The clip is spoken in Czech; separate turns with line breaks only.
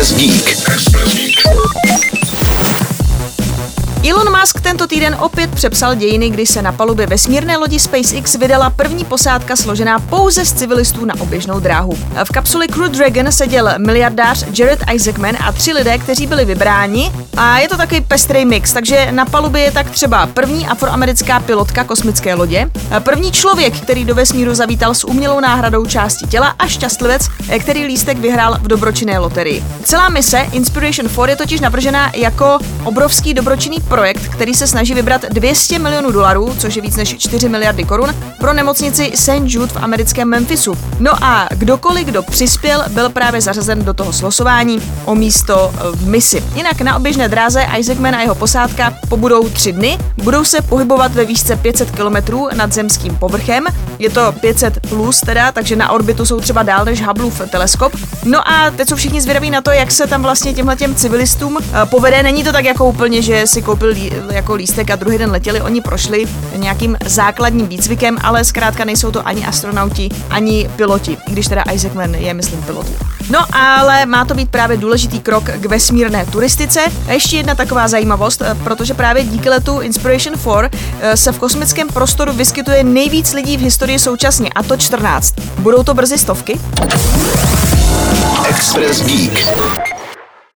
Express Geek.
Elon Musk tento týden opět přepsal dějiny, kdy se na palubě vesmírné lodi SpaceX vydala první posádka složená pouze z civilistů na oběžnou dráhu. V kapsuli Crew Dragon seděl miliardář Jared Isaacman a tři lidé, kteří byli vybráni a je to takový pestrý mix, takže na palubě je tak třeba první afroamerická pilotka kosmické lodě, první člověk, který do vesmíru zavítal s umělou náhradou části těla a šťastlivec, který lístek vyhrál v dobročinné loterii. Celá mise Inspiration 4 je totiž navržená jako obrovský dobročinný projekt, který se snaží vybrat 200 milionů dolarů, což je víc než 4 miliardy korun, pro nemocnici St. Jude v americkém Memphisu. No a kdokoliv, kdo přispěl, byl právě zařazen do toho slosování o místo v misi. Jinak na oběžné dráze Isaacman a jeho posádka pobudou tři dny, budou se pohybovat ve výšce 500 km nad zemským povrchem, je to 500 plus teda, takže na orbitu jsou třeba dál než Hubbleův teleskop. No a teď jsou všichni zvědaví na to, jak se tam vlastně těmhle těm civilistům eh, povede. Není to tak jako úplně, že si koupil lí, jako lístek a druhý den letěli, oni prošli nějakým základním výcvikem, ale zkrátka nejsou to ani astronauti, ani piloti, i když teda Isaacman je, myslím, pilot. No ale má to být právě důležitý krok k vesmírné turistice. A ještě jedna taková zajímavost, eh, protože právě díky letu Inspiration 4 eh, se v kosmickém prostoru vyskytuje nejvíc lidí v historii současně, a to 14. Budou to brzy stovky?
Express Geek.